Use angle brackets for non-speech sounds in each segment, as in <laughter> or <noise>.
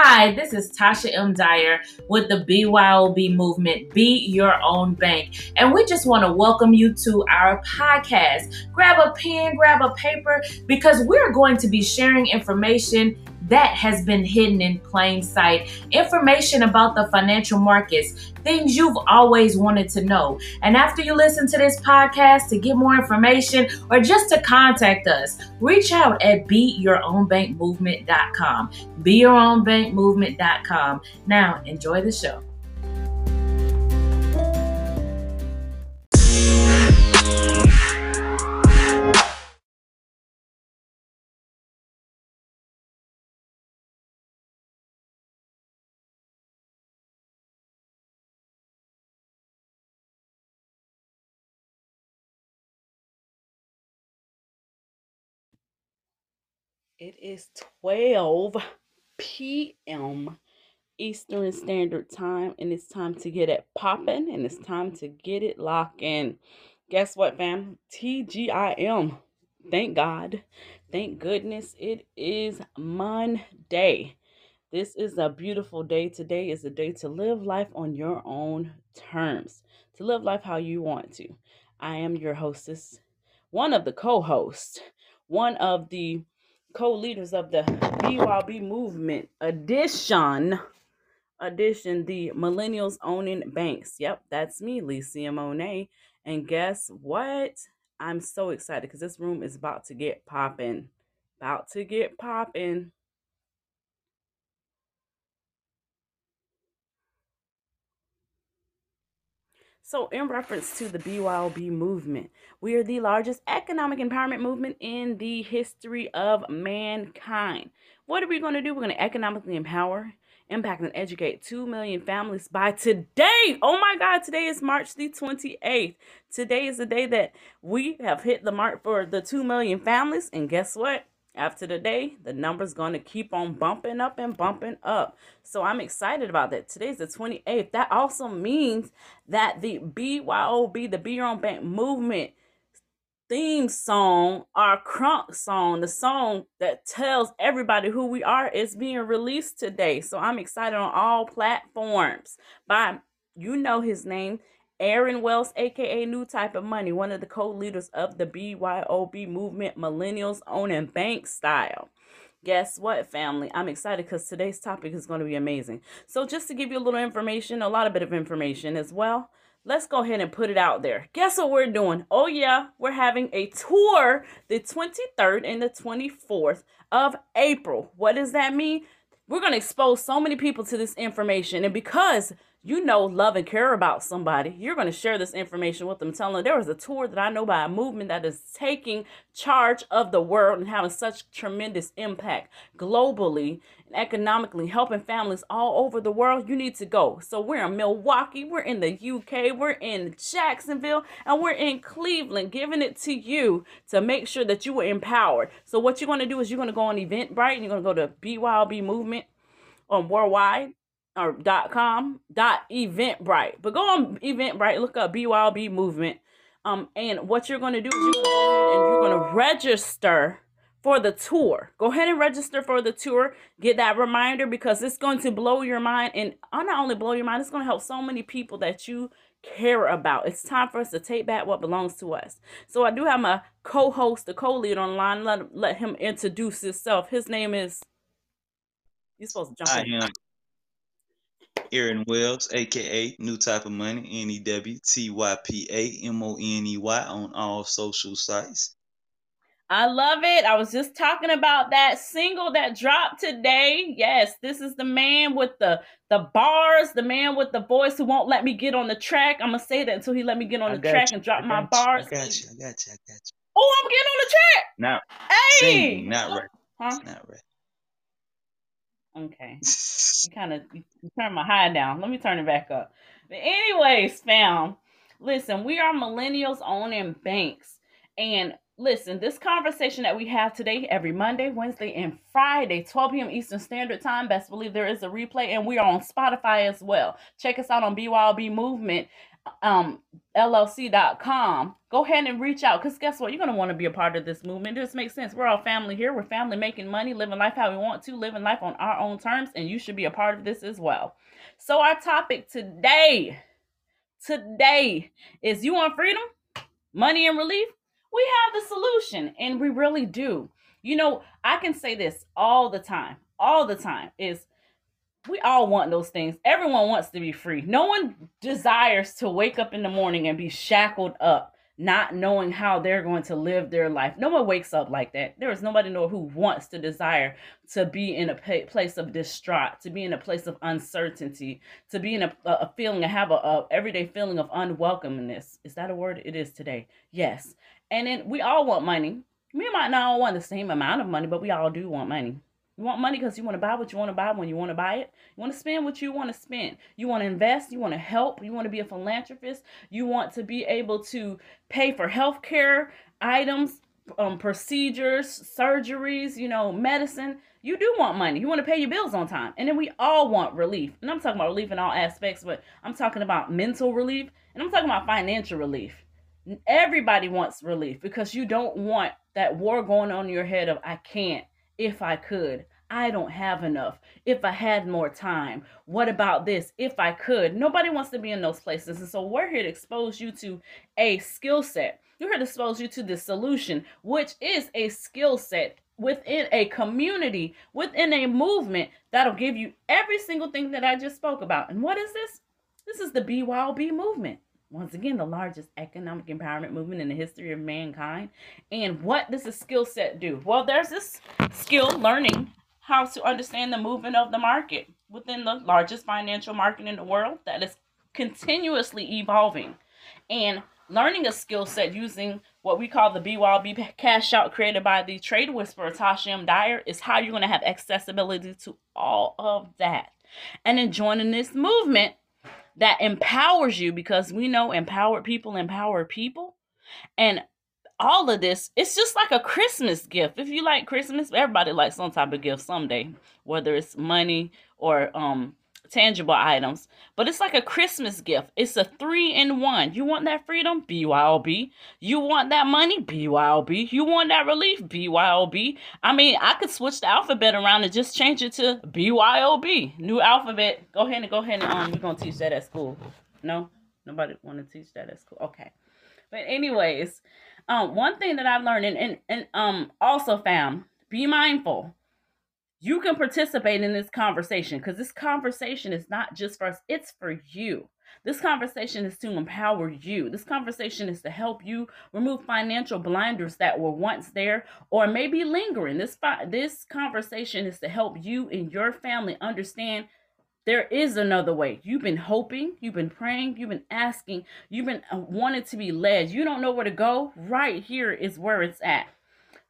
Hi, this is Tasha M. Dyer with the BYOB movement, Be Your Own Bank. And we just want to welcome you to our podcast. Grab a pen, grab a paper, because we're going to be sharing information that has been hidden in plain sight. Information about the financial markets, things you've always wanted to know. And after you listen to this podcast to get more information or just to contact us, reach out at BeYourOwnBankMovement.com. BeYourOwnBankMovement.com. Now, enjoy the show. It is 12 p.m. Eastern Standard Time, and it's time to get it popping and it's time to get it locking. Guess what, fam? TGIM. Thank God. Thank goodness it is Monday. This is a beautiful day. Today is a day to live life on your own terms, to live life how you want to. I am your hostess, one of the co hosts, one of the co-leaders of the BYB movement. Edition edition the millennials owning banks. Yep that's me Lisa Monet. And guess what? I'm so excited because this room is about to get popping about to get popping So, in reference to the BYOB movement, we are the largest economic empowerment movement in the history of mankind. What are we going to do? We're going to economically empower, impact, and educate 2 million families by today. Oh my God, today is March the 28th. Today is the day that we have hit the mark for the 2 million families. And guess what? After the day, the number's going to keep on bumping up and bumping up. So I'm excited about that. Today's the 28th. That also means that the BYOB, the Be Your Own Bank movement theme song, our crunk song, the song that tells everybody who we are, is being released today. So I'm excited on all platforms by, you know his name, Aaron Wells, aka New Type of Money, one of the co leaders of the BYOB movement, Millennials Owning Bank Style. Guess what, family? I'm excited because today's topic is going to be amazing. So, just to give you a little information, a lot of bit of information as well, let's go ahead and put it out there. Guess what we're doing? Oh, yeah, we're having a tour the 23rd and the 24th of April. What does that mean? We're going to expose so many people to this information. And because you know, love and care about somebody, you're going to share this information with them. Telling them there was a tour that I know by a movement that is taking charge of the world and having such tremendous impact globally and economically, helping families all over the world. You need to go. So we're in Milwaukee, we're in the UK, we're in Jacksonville, and we're in Cleveland, giving it to you to make sure that you are empowered. So what you're going to do is you're going to go on Eventbrite and you're going to go to BYOB Movement on worldwide or dot com dot eventbrite. But go on eventbrite look up byb movement um and what you're going to do is you're going to go ahead and you're going to register for the tour. Go ahead and register for the tour. Get that reminder because it's going to blow your mind and I'll not only blow your mind it's going to help so many people that you care about. It's time for us to take back what belongs to us. So i do have my co-host the co-lead online let, let him introduce himself. His name is you're supposed to jump I in. am Aaron Wells, aka New Type of Money, N E W T Y P A M O N E Y on all social sites. I love it. I was just talking about that single that dropped today. Yes, this is the man with the the bars, the man with the voice who won't let me get on the track. I'm gonna say that until he let me get on I the track you. and drop my bars. I got you. I got you. I got you. Oh, I'm getting on the track. Now, hey, singing, not right. Huh? Not right. Okay. <laughs> you kind of turn my high down. Let me turn it back up. But anyways, fam, listen, we are millennials owning banks. And listen, this conversation that we have today, every Monday, Wednesday, and Friday, 12 p.m. Eastern Standard Time. Best believe there is a replay, and we are on Spotify as well. Check us out on BYOB Movement um llc.com go ahead and reach out because guess what? You're going to want to be a part of this movement. This makes sense. We're all family here. We're family making money living life how we want to living life on our own terms and you should be a part of this as well. So our topic today today is you want freedom? Money and relief? We have the solution and we really do. You know i can say this all the time all the time is we all want those things. Everyone wants to be free. No one desires to wake up in the morning and be shackled up, not knowing how they're going to live their life. No one wakes up like that. There is nobody who wants to desire to be in a place of distraught, to be in a place of uncertainty, to be in a, a feeling, to have a, a everyday feeling of unwelcomeness. Is that a word? It is today. Yes. And then we all want money. We might not all want the same amount of money, but we all do want money. You want money because you want to buy what you want to buy when you want to buy it. You want to spend what you want to spend. You want to invest. You want to help. You want to be a philanthropist. You want to be able to pay for health care items, um, procedures, surgeries, you know, medicine. You do want money. You want to pay your bills on time. And then we all want relief. And I'm talking about relief in all aspects, but I'm talking about mental relief and I'm talking about financial relief. Everybody wants relief because you don't want that war going on in your head of I can't if I could. I don't have enough. If I had more time, what about this? If I could. Nobody wants to be in those places. And so we're here to expose you to a skill set. We're here to expose you to the solution, which is a skill set within a community, within a movement that'll give you every single thing that I just spoke about. And what is this? This is the BYOB movement once again the largest economic empowerment movement in the history of mankind and what does a skill set do well there's this skill learning how to understand the movement of the market within the largest financial market in the world that is continuously evolving and learning a skill set using what we call the BYOB cash out created by the trade whisperer Tasha M. Dyer is how you're going to have accessibility to all of that. And in joining this movement, that empowers you because we know empowered people empower people. And all of this, it's just like a Christmas gift. If you like Christmas, everybody likes some type of gift someday, whether it's money or um tangible items, but it's like a Christmas gift. It's a three in one. You want that freedom? BYOB. You want that money? BYOB. You want that relief? BYOB. I mean, I could switch the alphabet around and just change it to BYOB. New alphabet. Go ahead and go ahead and um, we're gonna teach that at school. No, nobody want to teach that at school. Okay, but anyways, um, one thing that I've learned and and, and um also fam, be mindful you can participate in this conversation because this conversation is not just for us, it's for you. This conversation is to empower you. This conversation is to help you remove financial blinders that were once there or maybe lingering. This this conversation is to help you and your family understand there is another way. You've been hoping, you've been praying, you've been asking, you've been uh, wanting to be led. You don't know where to go. Right here is where it's at.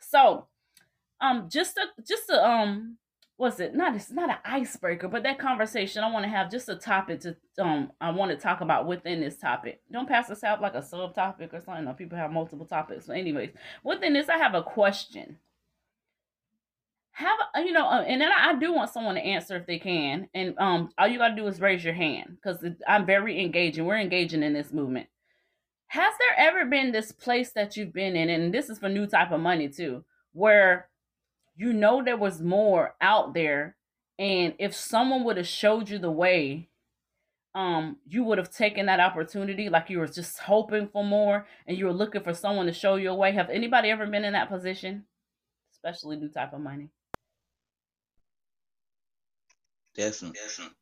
So, um just a just a um what's it not it's not an icebreaker but that conversation i want to have just a topic to um i want to talk about within this topic. Don't pass this out like a subtopic or something people have multiple topics so anyways within this i have a question. Have you know uh, and then I, do want someone to answer if they can and um all you got to do is raise your hand because i'm very engaging we're engaging in this movement. Has there ever been this place that you've been in and this is for new type of money too where you know there was more out there and if someone would have showed you the way um you would have taken that opportunity like you were just hoping for more and you were looking for someone to show you a way. Have anybody ever been in that position? Especially new type of money. Definitely definitely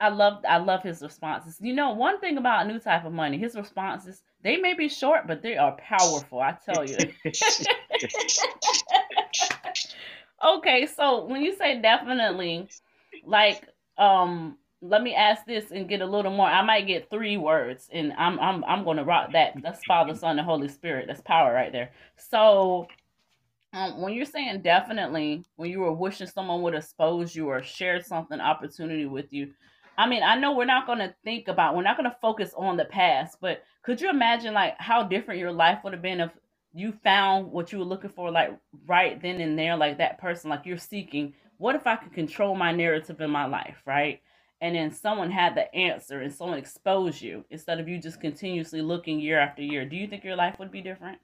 I love I love his responses. You know, one thing about new type of money, his responses, they may be short, but they are powerful, I tell you. <laughs> okay, so when you say definitely, like um let me ask this and get a little more. I might get three words and I'm I'm I'm gonna rock that. That's Father, Son, and Holy Spirit. That's power right there. So um, when you're saying definitely, when you were wishing someone would expose you or share something opportunity with you, I mean, I know we're not going to think about, we're not going to focus on the past, but could you imagine like how different your life would have been if you found what you were looking for, like right then and there, like that person, like you're seeking? What if I could control my narrative in my life, right? and then someone had the answer and someone exposed you instead of you just continuously looking year after year, do you think your life would be different?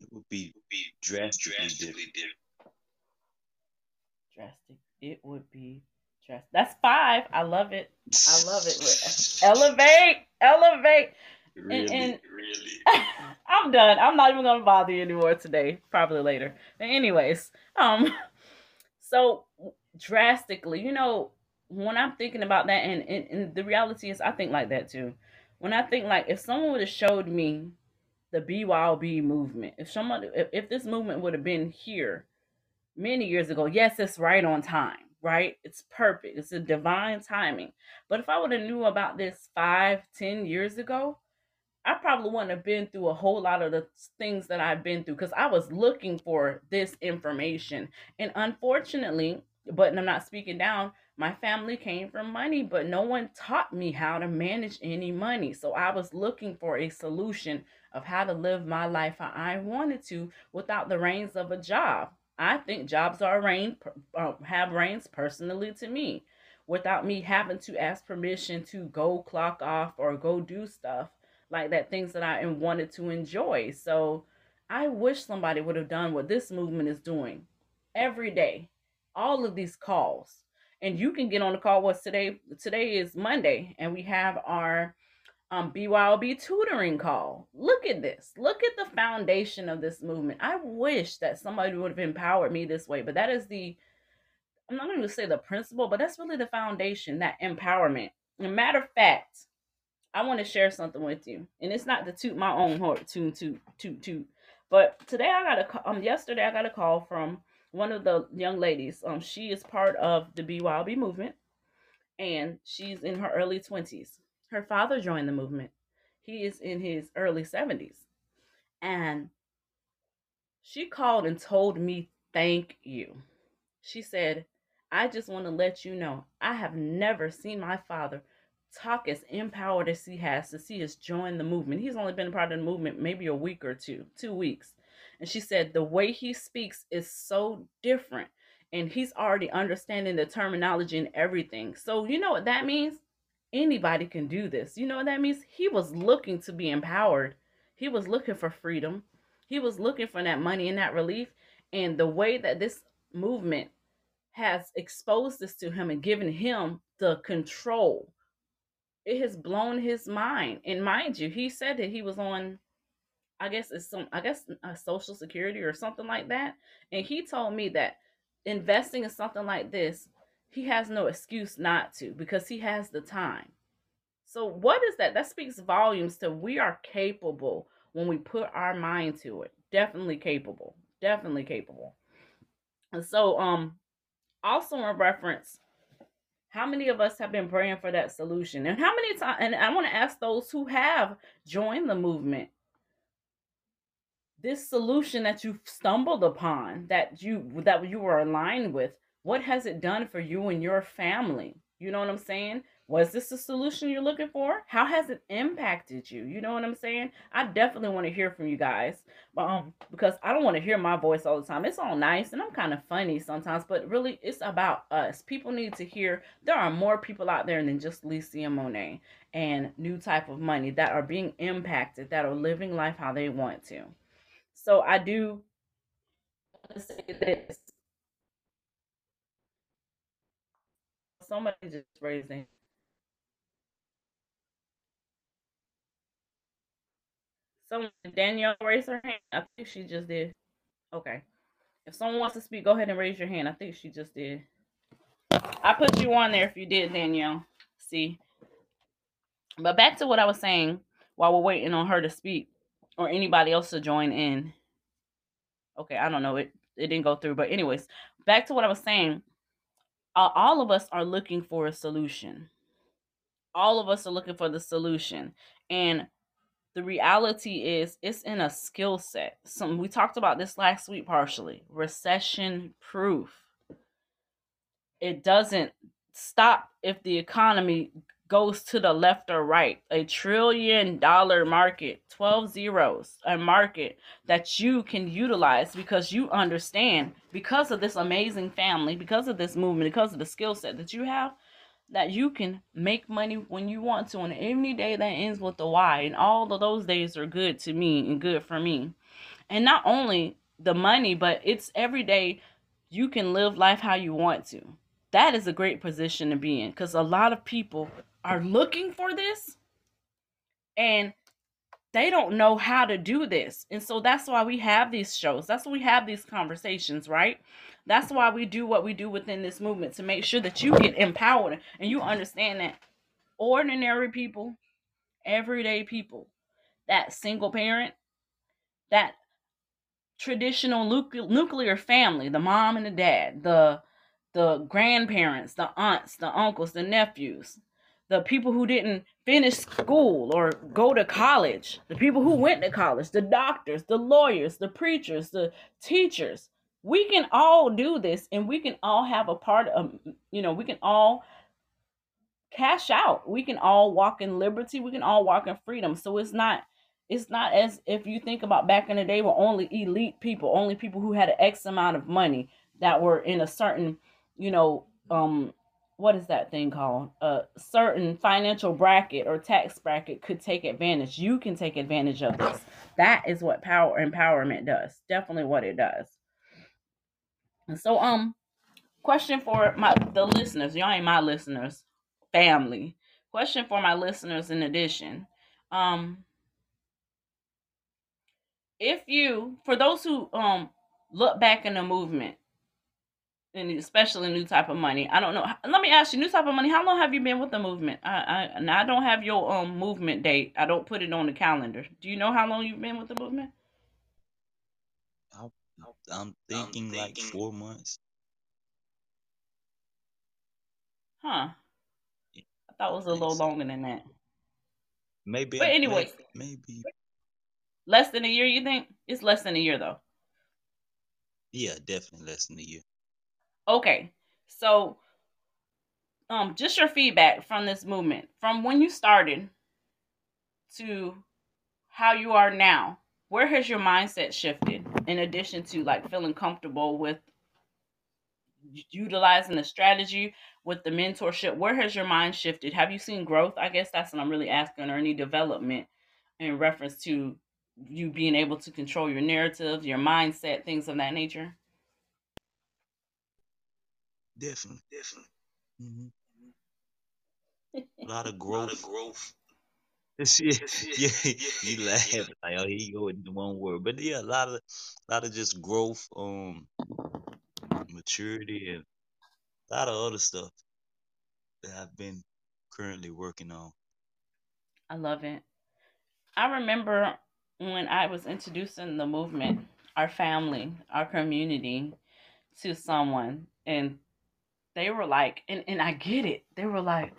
It would be, be drastically, drastically different. Drastic. It would be That's five. I love it. I love it. <laughs> elevate, elevate. Really, and, and really. <laughs> I'm done. I'm not even gonna bother you anymore today. Probably later. But anyways, um, <laughs> so drastically, you know, when I'm thinking about that, and, and, and the reality is, I think like that too. When I think like, if someone would have showed me the BYOB movement, if someone, if, if this movement would have been here many years ago, yes, it's right on time, right? It's perfect. It's a divine timing. But if I would have knew about this five, ten years ago, I probably wouldn't have been through a whole lot of the things that I've been through because I was looking for this information. And unfortunately, but I'm not speaking down, my family came from money, but no one taught me how to manage any money. So I was looking for a solution of how to live my life how I wanted to without the reins of a job. I think jobs are reign uh, have reins personally to me, without me having to ask permission to go clock off or go do stuff like that, things that I wanted to enjoy. So I wish somebody would have done what this movement is doing every day. All of these calls and you can get on the call. What's today? Today is Monday, and we have our um, BYOB tutoring call. Look at this. Look at the foundation of this movement. I wish that somebody would have empowered me this way, but that is the, I'm not going to say the principle, but that's really the foundation, that empowerment. And matter of fact, I want to share something with you, and it's not to toot my own horn, toot, toot, toot, toot. But today I got a, um, yesterday I got a call from one of the young ladies. Um, she is part of the BYOB movement, and she's in her early twenties. Her father joined the movement. He is in his early seventies, and she called and told me thank you. She said, "I just want to let you know I have never seen my father." talk as empowered as he has to see us join the movement. He's only been a part of the movement maybe a week or two, two weeks. And she said, the way he speaks is so different. And he's already understanding the terminology and everything. So, you know what that means? Anybody can do this. You know what that means? He was looking to be empowered, he was looking for freedom, he was looking for that money and that relief. And the way that this movement has exposed this to him and given him the control, it has blown his mind. And mind you, he said that he was on I guess it's some I guess a social security or something like that. And he told me that investing in something like this, he has no excuse not to because he has the time. So what is that? That speaks volumes to we are capable when we put our mind to it. Definitely capable. Definitely capable. And so um also in reference how many of us have been praying for that solution and how many times and i want to ask those who have joined the movement this solution that you stumbled upon that you that you were aligned with what has it done for you and your family? You know what i'm saying? Was this the solution you're looking for? How has it impacted you? You know what i'm saying? I definitely want to hear from you guys um because i don't want to hear my voice all the time. It's all nice and i'm kind of funny sometimes but really it's about us. People need to hear there are more people out there than just Lisa Monet and new type of money that are being impacted that are living life how they want to. So I do say this. Somebody just raised their Someone Danielle raised her hand. I think she just did. Okay. If someone wants to speak, go ahead and raise your hand. I think she just did. I put you on there if you did, Danielle. See. But back to what I was saying while we're waiting on her to speak or anybody else to join in. Okay, I don't know. It it didn't go through, but anyways, back to what I was saying. All of us are looking for a solution. All of us are looking for the solution, and the reality is it's in a skill set. Some we talked about this last week partially. Recession proof. It doesn't stop if the economy goes to the left or right. A trillion dollar market, 12 zeros, a market that you can utilize because you understand, because of this amazing family, because of this movement, because of the skill set that you have, that you can make money when you want to, and any day that ends with a Y, and all of those days are good to me and good for me. And not only the money, but it's every day you can live life how you want to. That is a great position to be in because a lot of people are looking for this and they don't know how to do this. And so that's why we have these shows. That's why we have these conversations, right? That's why we do what we do within this movement to make sure that you get empowered and you understand that ordinary people, everyday people, that single parent, that traditional nuclear family, the mom and the dad, the the grandparents, the aunts, the uncles, the nephews, the people who didn't finish school or go to college, the people who went to college, the doctors, the lawyers, the preachers, the teachers. We can all do this and we can all have a part of, you know, we can all cash out. We can all walk in liberty. We can all walk in freedom. So it's not it's not as if you think about back in the day where only elite people, only people who had an X amount of money that were in a certain, you know, um, what is that thing called? A certain financial bracket or tax bracket could take advantage. You can take advantage of this. That is what power empowerment does. Definitely what it does. And so, um, question for my the listeners. Y'all ain't my listeners, family. Question for my listeners in addition. Um, if you for those who um look back in the movement and especially new type of money. I don't know let me ask you new type of money how long have you been with the movement? I i and i don't have your um movement date. I don't put it on the calendar. Do you know how long you've been with the movement? I'm, I'm thinking, like four months. Huh. I thought it was a little longer than that. Maybe but anyway. maybe, maybe. Less than a year, you think? It's less than a year though. Yeah, definitely less than a year. Okay. So um just your feedback from this movement. From when you started to how you are now. Where has your mindset shifted in addition to like feeling comfortable with utilizing the strategy with the mentorship where has your mind shifted have you seen growth i guess that's what i'm really asking or any development in reference to you being able to control your narrative, your mindset, things of that nature? Definitely, definitely. Mm-hmm. A lot of growth. lot of growth. <laughs> <laughs> yeah, yeah, you laugh like, oh, he go into one word, but yeah, a lot of, a lot of just growth, um, maturity, and a lot of other stuff that I've been currently working on. I love it. I remember when I was introducing the movement, our family, our community to someone, and they were like, and, and I get it. They were like,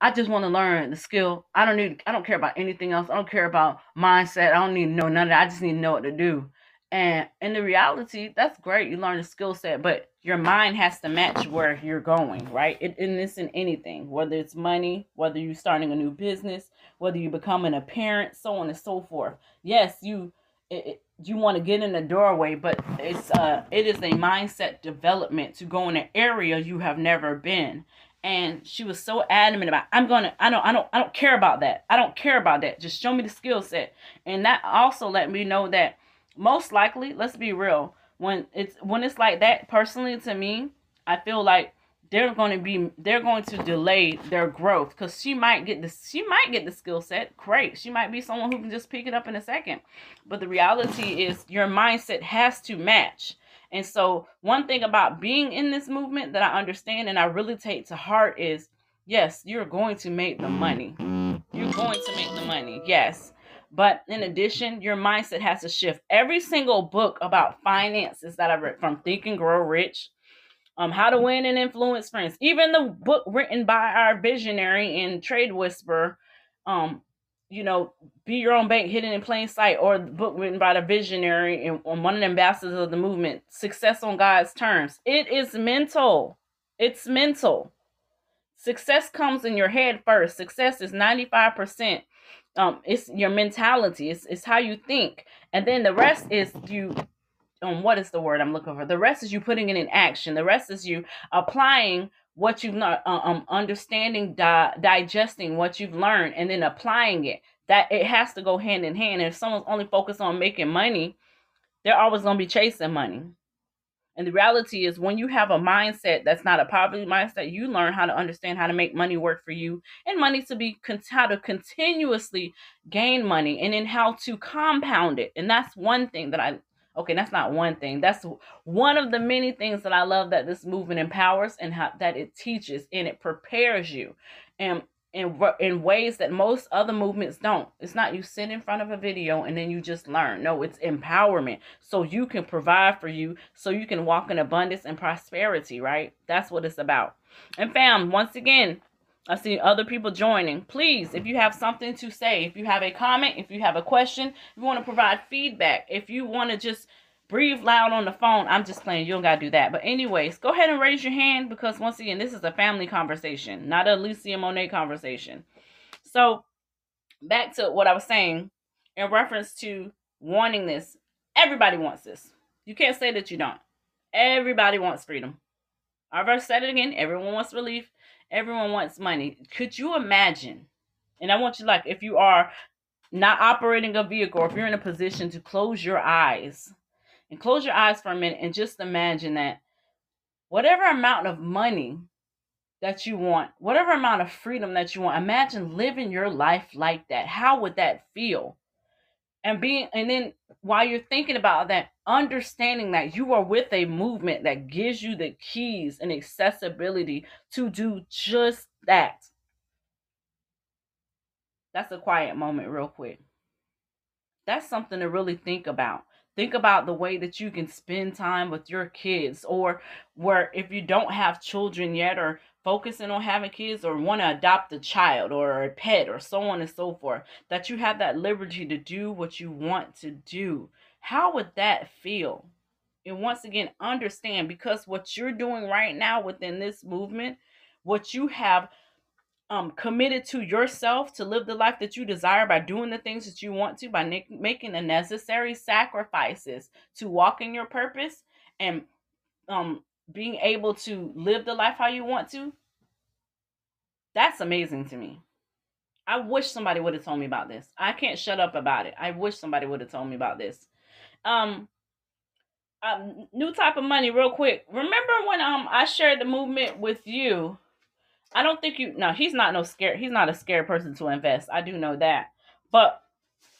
I just want to learn the skill. I don't need I don't care about anything else. I don't care about mindset. I don't need to know none of that. I just need to know what to do. And in the reality, that's great. You learn the skill set, but your mind has to match where you're going, right? It, in this in anything, whether it's money, whether you're starting a new business, whether you're becoming a parent, so on and so forth. Yes, you it, it, you want to get in the doorway, but it's uh it is a mindset development to go in an area you have never been. And she was so adamant about I'm gonna I don't I don't I don't care about that. I don't care about that. Just show me the skill set. And that also let me know that most likely, let's be real, when it's when it's like that, personally to me, I feel like they're going to be they're going to delay their growth. Because she might get this she might get the skill set great. She might be someone who can just pick it up in a second. But the reality is your mindset has to match. And so one thing about being in this movement that i understand and i really take to heart is yes you're going to make the money. You're going to make the money yes. But in addition, your mindset has to shift. Every single book about finances that I've read, from Think and Grow Rich, um, How to Win and Influence Friends, even the book written by our visionary and trade Whisper, um, you know, Be Your Own Bank Hidden in Plain Sight, or the book written by the visionary and one of the ambassadors of the movement, Success on God's Terms. It is mental. It's mental. Success comes in your head first. Success is 95% um it's your mentality it's, it's how you think and then the rest is you um what is the word i'm looking for. The rest is you putting it in action. The rest is you applying what you've not uh, um understanding di- digesting what you've learned and then applying it. That it has to go hand in hand. If someone's only focused on making money they're always going to be chasing money. And the reality is, when you have a mindset that's not a poverty mindset, you learn how to understand how to make money work for you and money to be how to continuously gain money and then how to compound it. And that's one thing that I okay, that's not one thing. That's one of the many things that I love that this movement empowers and how that it teaches and it prepares you. And in in ways that most other movements don't. It's not you sit in front of a video and then you just learn. No, it's empowerment. So you can provide for you so you can walk in abundance and prosperity, right? That's what it's about. And fam, once again, I see other people joining. Please, if you have something to say, if you have a comment, if you have a question, if you want to provide feedback, if you want to just breathe loud on the phone. I'm just playing. You don't got to do that. But anyways, go ahead and raise your hand because once again, this is a family conversation, not a Lisa Monet conversation. So back to what I was saying in reference to wanting this. Everybody wants this. You can't say that you don't. Everybody wants freedom. I've already said it again. Everyone wants relief. Everyone wants money. Could you imagine? And I want you like if you are not operating a vehicle, if you're in a position to close your eyes and close your eyes for a minute and just imagine that whatever amount of money that you want, whatever amount of freedom that you want, imagine living your life like that. How would that feel? And being, and then while you're thinking about that, understanding that you are with a movement that gives you the keys and accessibility to do just that. That's a quiet moment, real quick. That's something to really think about. Think about the way that you can spend time with your kids, or where if you don't have children yet, or focusing on having kids, or want to adopt a child or a pet, or so on and so forth, that you have that liberty to do what you want to do. How would that feel? And once again, understand because what you're doing right now within this movement, what you have um, committed to yourself to live the life that you desire by doing the things that you want to, by making the necessary sacrifices to walk in your purpose and um, being able to live the life how you want to, that's amazing to me. I wish somebody would have told me about this. I can't shut up about it. I wish somebody would have told me about this. Um, um, new type of money, real quick. Remember when um I shared the movement with you? I don't think you no, he's not no scared. He's not a scared person to invest. I do know that. But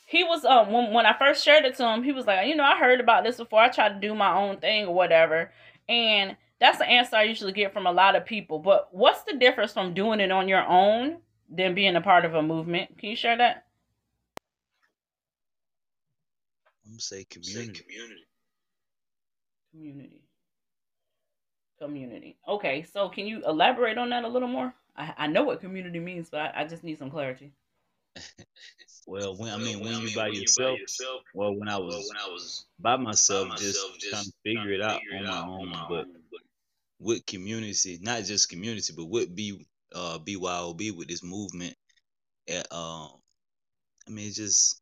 he was um when when I first shared it to him, he was like, you know, I heard about this before. I tried to do my own thing or whatever. And that's the answer I usually get from a lot of people. But what's the difference from doing it on your own than being a part of a movement? Can you share that? I'm gonna say community. Say community. Community community. Okay, so can you elaborate on that a little more? I, I know what community means, but I, I just need some clarity. <laughs> well, when I mean when, when I you by when yourself, by yourself, well, when I well, was when I was by myself, by just myself, just trying to figure it out figure on it my out own, on my but own, but with community, not just community, but with B uh BYOB with this movement, at, um, I mean, it's just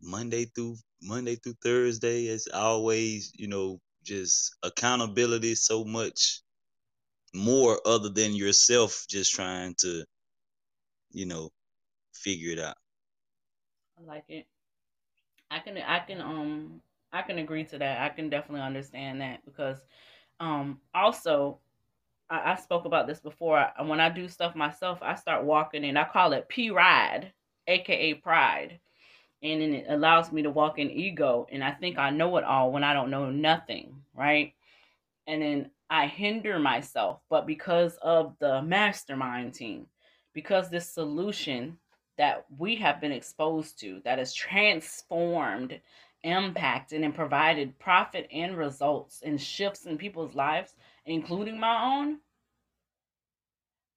Monday through Monday through Thursday, as always, you know, just accountability so much more other than yourself just trying to, you know, figure it out. I like it. I can I can um I can agree to that. I can definitely understand that because um also I, I spoke about this before. When I do stuff myself, I start walking in. I call it P ride, aka pride. And then it allows me to walk in ego and I think I know it all when I don't know nothing, right? And then I hinder myself, but because of the mastermind team, because this solution that we have been exposed to that has transformed, impacted, and provided profit and results and shifts in people's lives, including my own,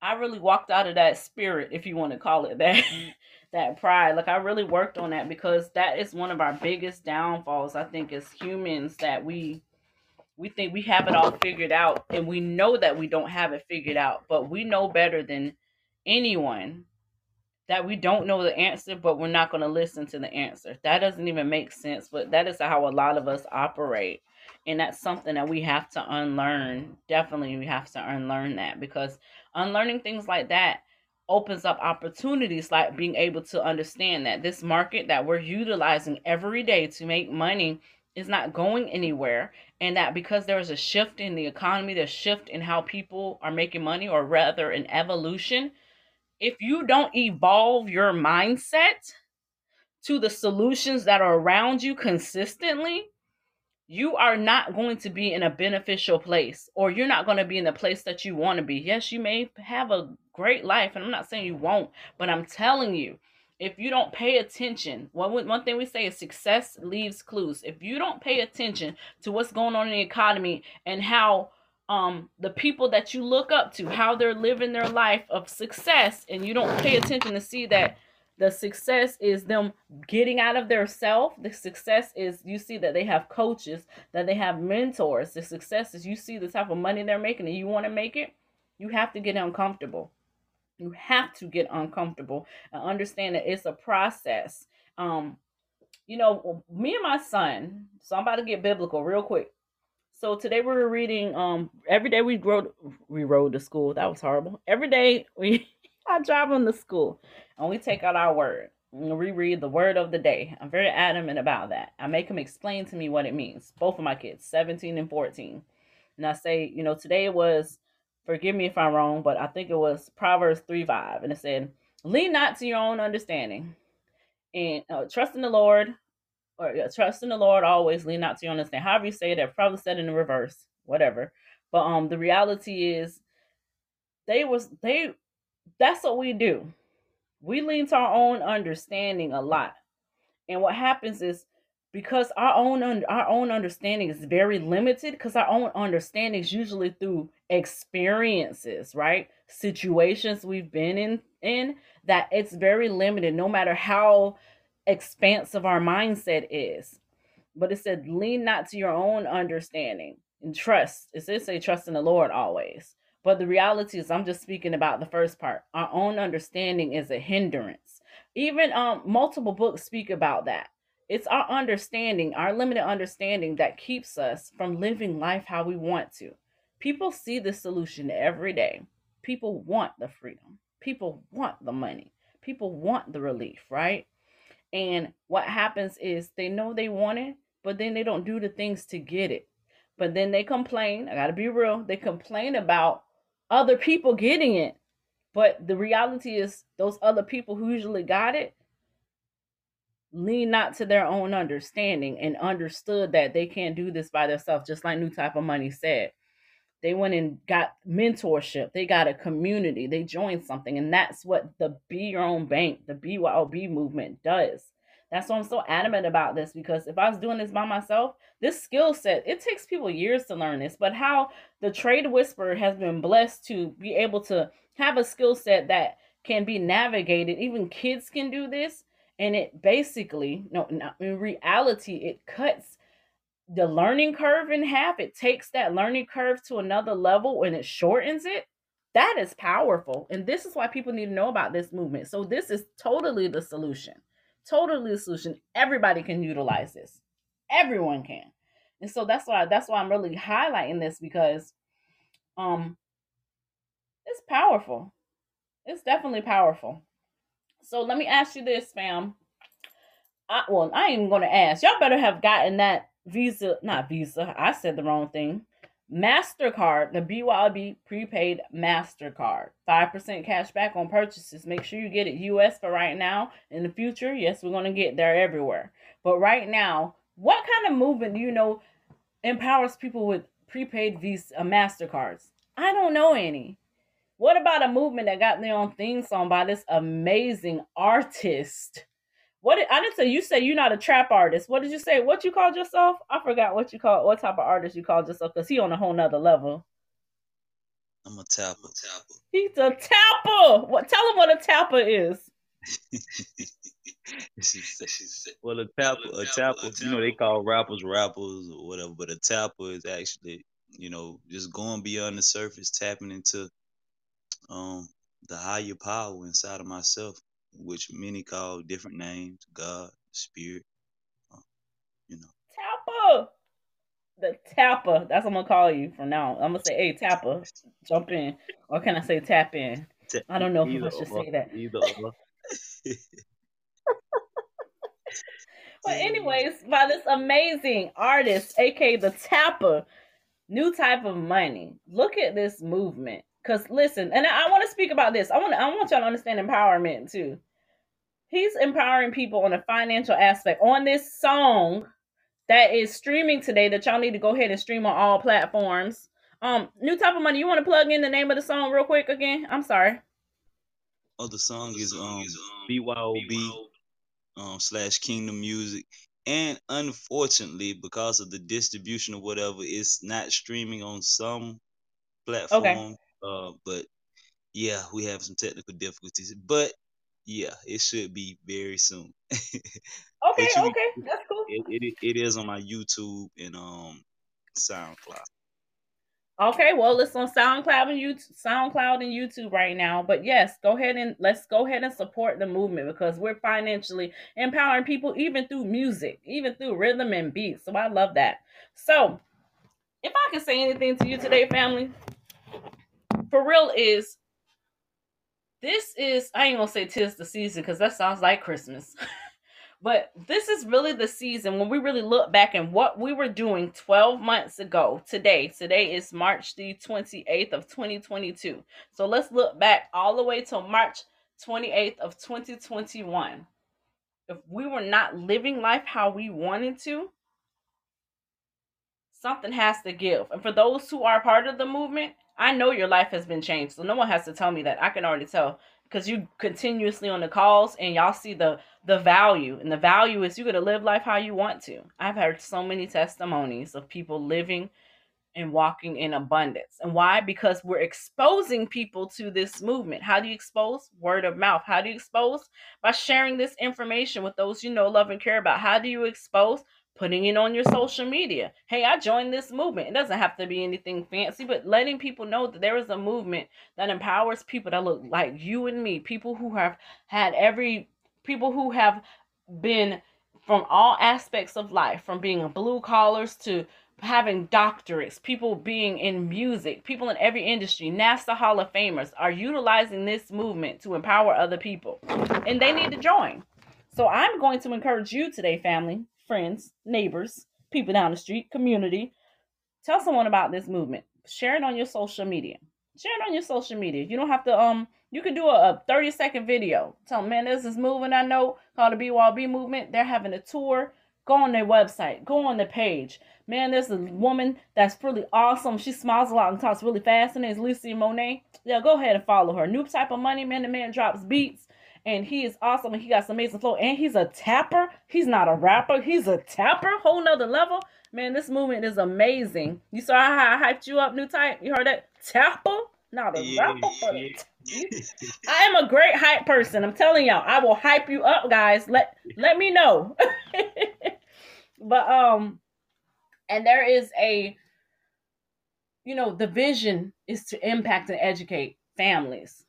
I really walked out of that spirit, if you want to call it that, mm. <laughs> that pride. Like I really worked on that because that is one of our biggest downfalls, I think, as humans that we we think we have it all figured out and we know that we don't have it figured out, but we know better than anyone that we don't know the answer, but we're not going to listen to the answer. That doesn't even make sense, but that is how a lot of us operate. And that's something that we have to unlearn. Definitely, we have to unlearn that because unlearning things like that opens up opportunities like being able to understand that this market that we're utilizing every day to make money is not going anywhere and that because there's a shift in the economy a shift in how people are making money or rather an evolution if you don't evolve your mindset to the solutions that are around you consistently you are not going to be in a beneficial place or you're not going to be in the place that you want to be. Yes, you may have a great life, and I'm not saying you won't, but I'm telling you, if you don't pay attention, one, one thing we say is success leaves clues. If you don't pay attention to what's going on in the economy and how um the people that you look up to, how they're living their life of success, and you don't pay attention to see that the success is them getting out of their self. The success is you see that they have coaches, that they have mentors. The success is you see the type of money they're making and you want to make it. You have to get uncomfortable. You have to get uncomfortable and understand that it's a process. Um, you know, me and my son, so I'm about to get biblical real quick. So today we were reading um every day we rode we rode to school. That was horrible. Every day we <laughs> I drive them to school and we take out our word and reread the word of the day. I'm very adamant about that. I make them explain to me what it means. Both of my kids, 17 and 14. And I say, you know, today was, forgive me if I'm wrong, but I think it was Proverbs 3 5. And it said, lean not to your own understanding and uh, trust in the Lord, or trust in the Lord always, lean not to your own understanding. However you say that, probably said in the reverse, whatever. But um, the reality is, they was they that's what we do. We lean to our own understanding a lot. And what happens is because our own our own understanding is very limited because our own understanding is usually through experiences, right? Situations we've been in in that it's very limited no matter how expansive our mindset is. But it said lean not to your own understanding and trust. It says say trust in the Lord always. But the reality is, I'm just speaking about the first part. Our own understanding is a hindrance. Even um, multiple books speak about that. It's our understanding, our limited understanding, that keeps us from living life how we want to. People see the solution every day. People want the freedom. People want the money. People want the relief, right? And what happens is they know they want it, but then they don't do the things to get it. But then they complain. I got to be real. They complain about other people getting it. But the reality is, those other people who usually got it lean not to their own understanding and understood that they can't do this by themselves, just like New Type of Money said. They went and got mentorship, they got a community, they joined something, and that's what the Be Your Own Bank, the BYOB movement does. That's why I'm so adamant about this because if I was doing this by myself, this skill set, it takes people years to learn this. But how the trade whisperer has been blessed to be able to have a skill set that can be navigated, even kids can do this. And it basically, no, not, in reality, it cuts the learning curve in half. It takes that learning curve to another level and it shortens it. That is powerful. And this is why people need to know about this movement. So, this is totally the solution totally a solution. Everybody can utilize this. Everyone can. And so that's why that's why I'm really highlighting this because um it's powerful. It's definitely powerful. So let me ask you this, fam. I, well, I ain't even gonna ask. Y'all better have gotten that Visa, not Visa. I said the wrong thing. MasterCard, the BYOB prepaid MasterCard. 5% cash back on purchases. Make sure you get it US for right now. In the future, yes, we're going to get there everywhere. But right now, what kind of movement do you know empowers people with prepaid Visa uh, MasterCards? I don't know any. What about a movement that got their own theme song by this amazing artist? What did, I didn't say you say you're not a trap artist. What did you say? What you called yourself? I forgot what you call what type of artist you called yourself because he on a whole nother level. I'm a tapper. tapper. He's a tapper. What? Tell him what a tapper is. <laughs> well, a tapper, a tapper, you know, they call rappers rappers or whatever, but a tapper is actually, you know, just going beyond the surface, tapping into um the higher power inside of myself which many call different names, God, Spirit, uh, you know. Tapper. The Tapper. That's what I'm gonna call you from now. I'm gonna say, "Hey, Tapper, jump in," or can I say tap in? I don't know if I should say that. Either <laughs> <laughs> but anyways, by this amazing artist, aka the Tapper, new type of money. Look at this movement. Cause listen, and I, I want to speak about this. I want I want y'all to understand empowerment too. He's empowering people on a financial aspect on this song that is streaming today that y'all need to go ahead and stream on all platforms. Um, new type of money. You want to plug in the name of the song real quick again? I'm sorry. Oh, the song is um BYOB um slash Kingdom Music. And unfortunately, because of the distribution or whatever, it's not streaming on some platform. Okay. Uh, but yeah, we have some technical difficulties. But yeah, it should be very soon. <laughs> okay, okay, that's cool. It, it, it is on my YouTube and um SoundCloud. Okay, well, it's on SoundCloud and YouTube, SoundCloud and YouTube right now. But yes, go ahead and let's go ahead and support the movement because we're financially empowering people even through music, even through rhythm and beats. So I love that. So, if I can say anything to you today, family, for real is this is I ain't gonna say tis the season because that sounds like Christmas. <laughs> But this is really the season when we really look back and what we were doing 12 months ago today. Today is March the 28th of 2022. So let's look back all the way till March 28th of 2021. If we were not living life how we wanted to, something has to give. And for those who are part of the movement, I know your life has been changed. So no one has to tell me that. I can already tell because you continuously on the calls and y'all see the the value and the value is you're to live life how you want to. I've heard so many testimonies of people living and walking in abundance. And why? Because we're exposing people to this movement. How do you expose? Word of mouth. How do you expose? By sharing this information with those you know love and care about. How do you expose putting it on your social media. Hey, I joined this movement. It doesn't have to be anything fancy, but letting people know that there is a movement that empowers people that look like you and me, people who have had every people who have been from all aspects of life, from being blue collars to having doctorates, people being in music, people in every industry, NASA Hall of Famers are utilizing this movement to empower other people. And they need to join. So I'm going to encourage you today, family, friends, neighbors, people down the street, community. Tell someone about this movement. Share it on your social media. Share it on your social media. You don't have to um you can do a, a 30 second video. Tell them, man, this is movement I know called the BYB movement. They're having a tour. Go on their website. Go on the page. Man, there's a woman that's really awesome. She smiles a lot and talks really fast. Name is Lisa Monet. Yeah, go ahead and follow her. New type of money, man. The man drops beats and he is awesome and he got some amazing flow and he's a tapper he's not a rapper he's a tapper whole nother level man this movement is amazing you saw how i hyped you up new type you heard that tapper not a yeah, rapper I am a great hype person. I'm telling y'all, I will hype you up, guys. Let let me know. <laughs> but um, and there is a, you know, the vision is to impact and educate families.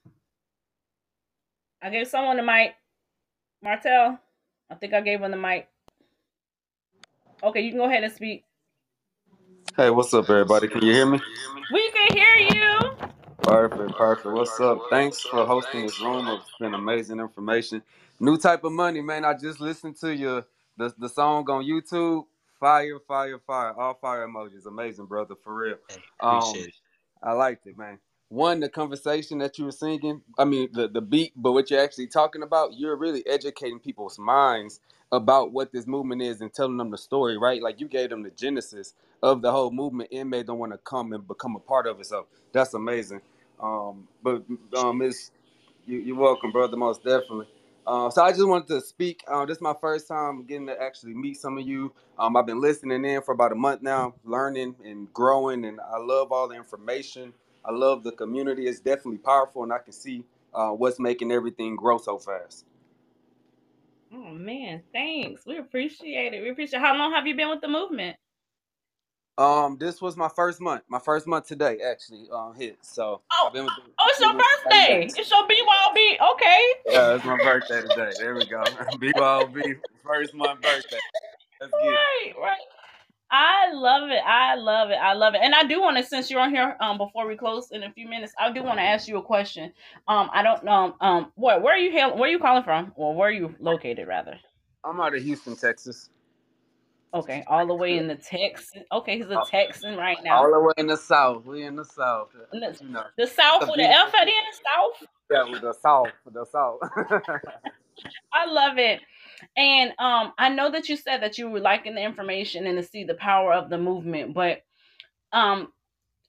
I gave someone the mic. Martell, I think I gave him the mic. Okay, you can go ahead and speak. Hey, what's up, everybody? Can you hear me? We can hear you. Perfect, perfect. What's up? Thanks for hosting this room. It's been amazing information. New type of money, man. I just listened to your the, the song on YouTube. Fire, fire, fire. All fire emojis. Amazing, brother. For real. Hey, appreciate um, it. I liked it, man one the conversation that you were singing i mean the, the beat but what you're actually talking about you're really educating people's minds about what this movement is and telling them the story right like you gave them the genesis of the whole movement and made them want to come and become a part of it so that's amazing um but um it's you, you're welcome brother most definitely uh, so I just wanted to speak. Uh, this is my first time getting to actually meet some of you. Um, I've been listening in for about a month now, learning and growing, and I love all the information I love the community. It's definitely powerful, and I can see uh, what's making everything grow so fast. Oh man, thanks. We appreciate it. We appreciate. It. How long have you been with the movement? Um, this was my first month. My first month today, actually, um, hit. So Oh, I've been with Oh, it's your been with the same birthday. It's your BYB. Okay. Yeah, it's my birthday today. There we go. <laughs> BYOB, first month birthday. Let's get it. Right, right. I love it. I love it. I love it. And I do want to, since you're on here, um, before we close in a few minutes, I do want to ask you a question. Um, I don't know. Um, where where are you hail- Where are you calling from, or where are you located, rather? I'm out of Houston, Texas. Okay, all the way in the Texas. Okay, he's a Oh, Texan right now. All the way in the south. We in the south. In the, You know. the South with the F at the end, South. Yeah, with the south. With the south. <laughs> I love it. And um, I know that you said that you were liking the information and to see the power of the movement, but um,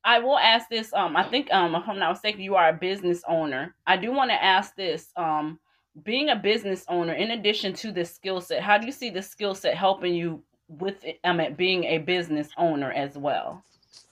I will ask this. Um, I think um, if I'm not mistaken, you are a business owner. I do want to ask this. Um, being a business owner, in addition to this skill set, how do you see the skill set helping you with mean, being a business owner as well?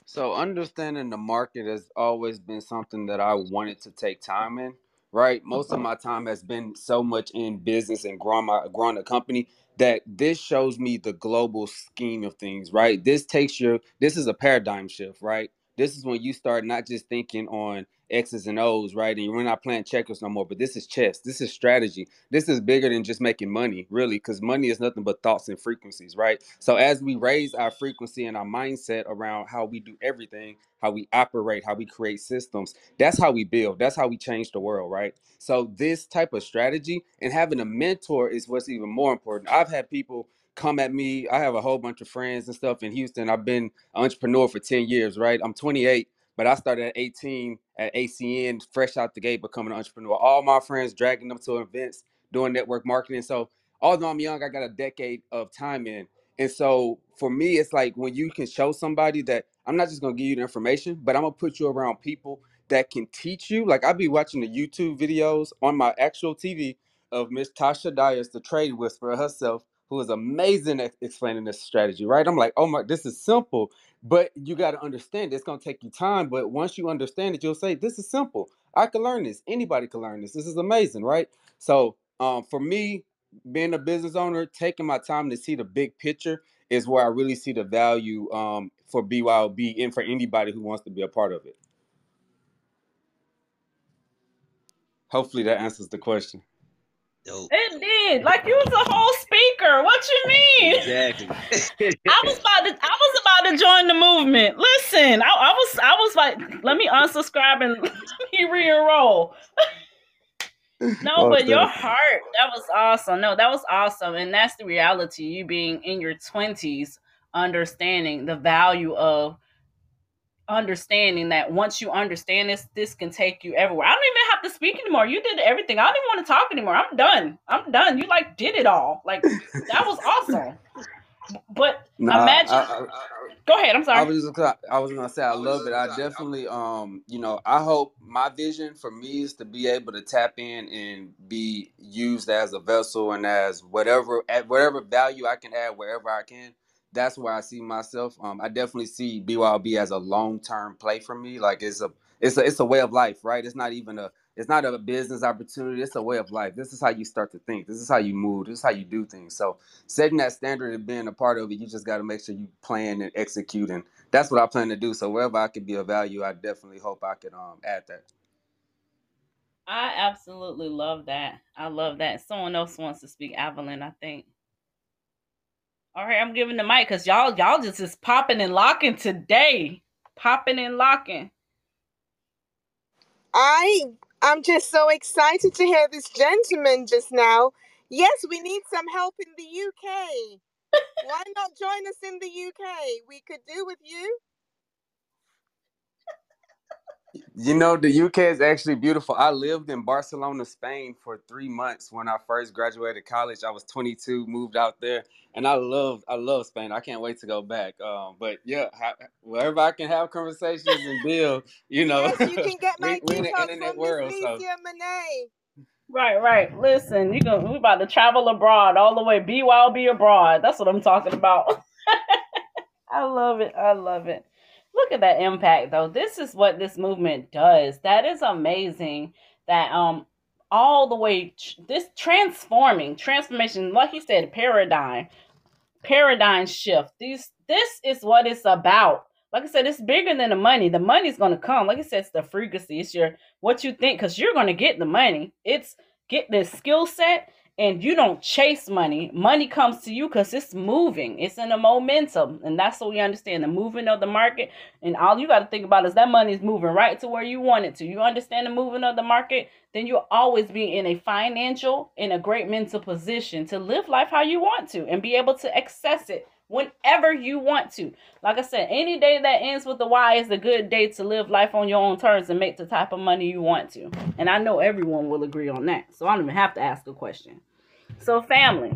So understanding the market has always been something that I wanted to take time in. Right, most of my time has been so much in business and growing my growing a company that this shows me the global scheme of things. Right, this takes your this is a paradigm shift. Right, this is when you start not just thinking on X's and O's. Right, and we're not playing checkers no more. But this is chess. This is strategy. This is bigger than just making money, really, because money is nothing but thoughts and frequencies. Right, so as we raise our frequency and our mindset around how we do everything, how we operate, how we create systems, that's how we build. That's how we change the world, right? So this type of strategy and having a mentor is what's even more important. I've had people come at me. I have a whole bunch of friends and stuff in Houston. I've been an entrepreneur for 10 years, right? I'm 28, but I started at 18 at ACN, fresh out the gate, becoming an entrepreneur. All my friends dragging them to events, doing network marketing. So although I'm young, I got a decade of time in. And so for me, it's like when you can show somebody that I'm not just gonna give you the information, but I'm gonna put you around people that can teach you. Like I'll be watching the YouTube videos on my actual TV of Miss Tasha Dyers, the trade whisperer herself, who is amazing at explaining this strategy, right? I'm like, oh my, this is simple, but you got to understand it's gonna take you time. But once you understand it, you'll say, this is simple. I can learn this. Anybody can learn this. This is amazing, right? So um, for me, being a business owner, taking my time to see the big picture is where I really see the value um, for BYOB and for anybody who wants to be a part of it. Hopefully that answers the question. Dope. It did. Like you was a whole speaker. What you mean? Exactly. <laughs> I was about to I was about to join the movement. Listen, I, I was I was like, let me unsubscribe and <laughs> let me re-enroll. <laughs> No, Most but your heart, that was awesome. No, that was awesome. And that's the reality. You being in your twenties, understanding the value of understanding that once you understand this, this can take you everywhere. I don't even have to speak anymore. You did everything. I don't even want to talk anymore. I'm done. I'm done. You like did it all. Like that was awesome. But Nah, imagine I, I, go ahead, I'm I sorry. was just I was gonna say I love it. I definitely um you know I hope my vision for me is to be able to tap in and be used as a vessel and as whatever at whatever value I can add wherever I can. That's where I see myself. Um, I definitely see BYOB as a long term play for me. Like it's a it's a it's a way of life, right? It's not even a it's not a business opportunity. It's a way of life. This is how you start to think. This is how you move. This is how you do things. So setting that standard and being a part of it, you just got to make sure you plan and execute, and that's what I plan to do. So wherever I could be of value, I definitely hope I could um add that. I absolutely love that. I love that. Someone else wants to speak. Evelyn, I think. All right, I'm giving the mic because y'all y'all just is popping and locking today. Popping and locking. I I'm just so excited to hear this gentleman just now. Yes, we need some help in the UK. <laughs> Why not join us in the UK? We could do with you. You know, the UK is actually beautiful. I lived in Barcelona, Spain for three months when I first graduated college. I was 22, moved out there, and I love I love Spain. I can't wait to go back. Um, but yeah, ha- wherever I can have conversations and build, you know, Yes, you can get <laughs> my we, we in the internet from world, Miss so Right, right. Listen, you go. We about to travel abroad all the way. Be wild, be abroad. That's what I'm talking about. <laughs> I love it. I love it. Look at that impact, though. This is what this movement does. That is amazing. That um, all the way this transforming transformation, like you said, paradigm. paradigm shift. These this is what it's about. Like I said, it's bigger than the money. The money's gonna come. Like I said, it's the frequency. It's your what you think, because you're gonna get the money. It's get this skill set and you don't chase money. Money comes to you because it's moving. It's in a momentum. And that's what we understand. The movement of the market. And all you got to think about is that money is moving right to where you want it to. You understand the movement of the market, then you'll always be in a financial, in a great mental position to live life how you want to and be able to access it whenever you want to. Like I said, any day that ends with a Y is a good day to live life on your own terms and make the type of money you want to. And I know everyone will agree on that. So I don't even have to ask a question. So family.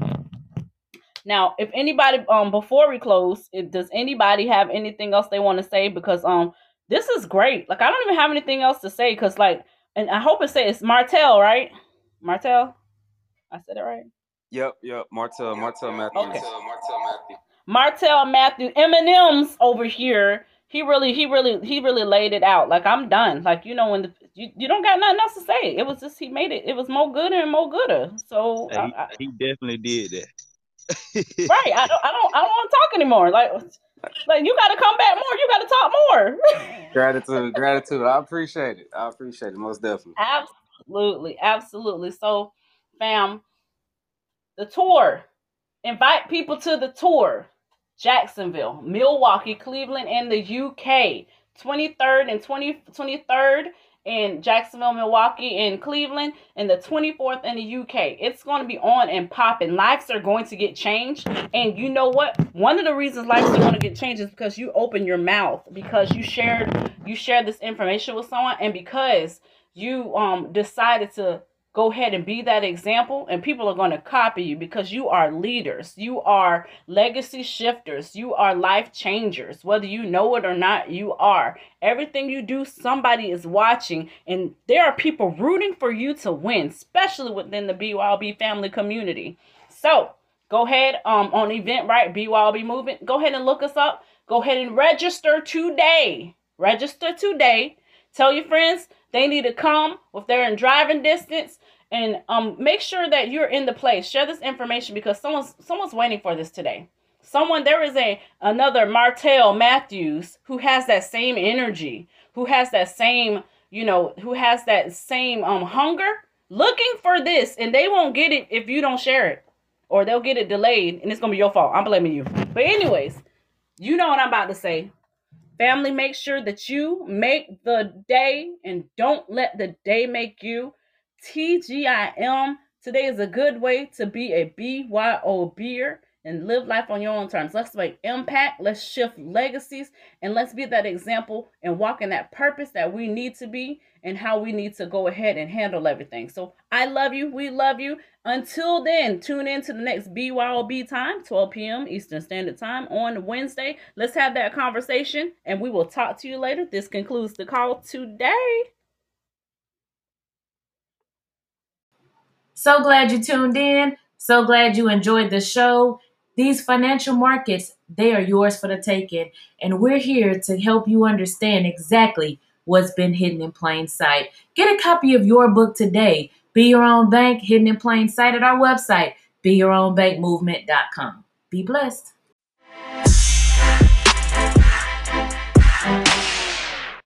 Now, if anybody um before we close, if, does anybody have anything else they want to say? Because um this is great. Like I don't even have anything else to say because like and I hope it says Martell, right? Martell? I said it right. Yep, yep. Martell, Martell Matthews. Okay. Martell Matthews. Martell Matthew Eminem's over here. He really, he really, he really laid it out. Like I'm done. Like you know when the, you, you don't got nothing else to say. It was just he made it. It was more gooder and more gooder. So Hey, he, I, he definitely did that. <laughs> right, I don't, I don't, I don't want to talk anymore. Like, like you got to come back more. You got to talk more. <laughs> Gratitude, gratitude. I appreciate it. I appreciate it most definitely. absolutely, absolutely. So, fam, the tour. Invite people to the tour. Jacksonville, Milwaukee, Cleveland, and the UK. 23rd and 20, 23rd in Jacksonville, Milwaukee, and Cleveland, and the 24th in the UK. It's going to be on and popping. Lives are going to get changed. And you know what? One of the reasons lives are going to get changed is because you open your mouth, because you shared you shared this information with someone, and because you um decided to go ahead and be that example and people are going to copy you because you are leaders. You are legacy shifters. You are life changers. Whether you know it or not you are. Everything you do somebody is watching and there are people rooting for you to win especially within the BYLB family community. So go ahead um on Eventbrite BYLB movement go ahead and look us up. Go ahead and register today. Register today. Tell your friends they need to come. If they're in driving distance and um make sure that you're in the place. Share this information because someone's someone's waiting for this today. Someone there is a another martell matthews who has that same energy who has that same you know who has that same um hunger looking for this and they won't get it if you don't share it or they'll get it delayed and it's gonna be your fault. I'm blaming you. But anyways you know what i'm about to say. Family make sure that you make the day and don't let the day make you TGIM. Today is a good way to be a BYO beer and live life on your own terms. Let's make impact, let's shift legacies, and let's be that example and walk in that purpose that we need to be and how we need to go ahead and handle everything. So I love you. We love you. Until then, tune in to the next BYOB time, 12 p.m. Eastern Standard Time on Wednesday. Let's have that conversation and we will talk to you later. This concludes the call today. So glad you tuned in. So glad you enjoyed the show. These financial markets, they are yours for the taking. And we're here to help you understand exactly what's been hidden in plain sight. Get a copy of your book today. Be Your Own Bank, hidden in plain sight at our website, beyourownbankmovement.com. Be blessed.